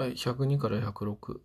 はい、102から106。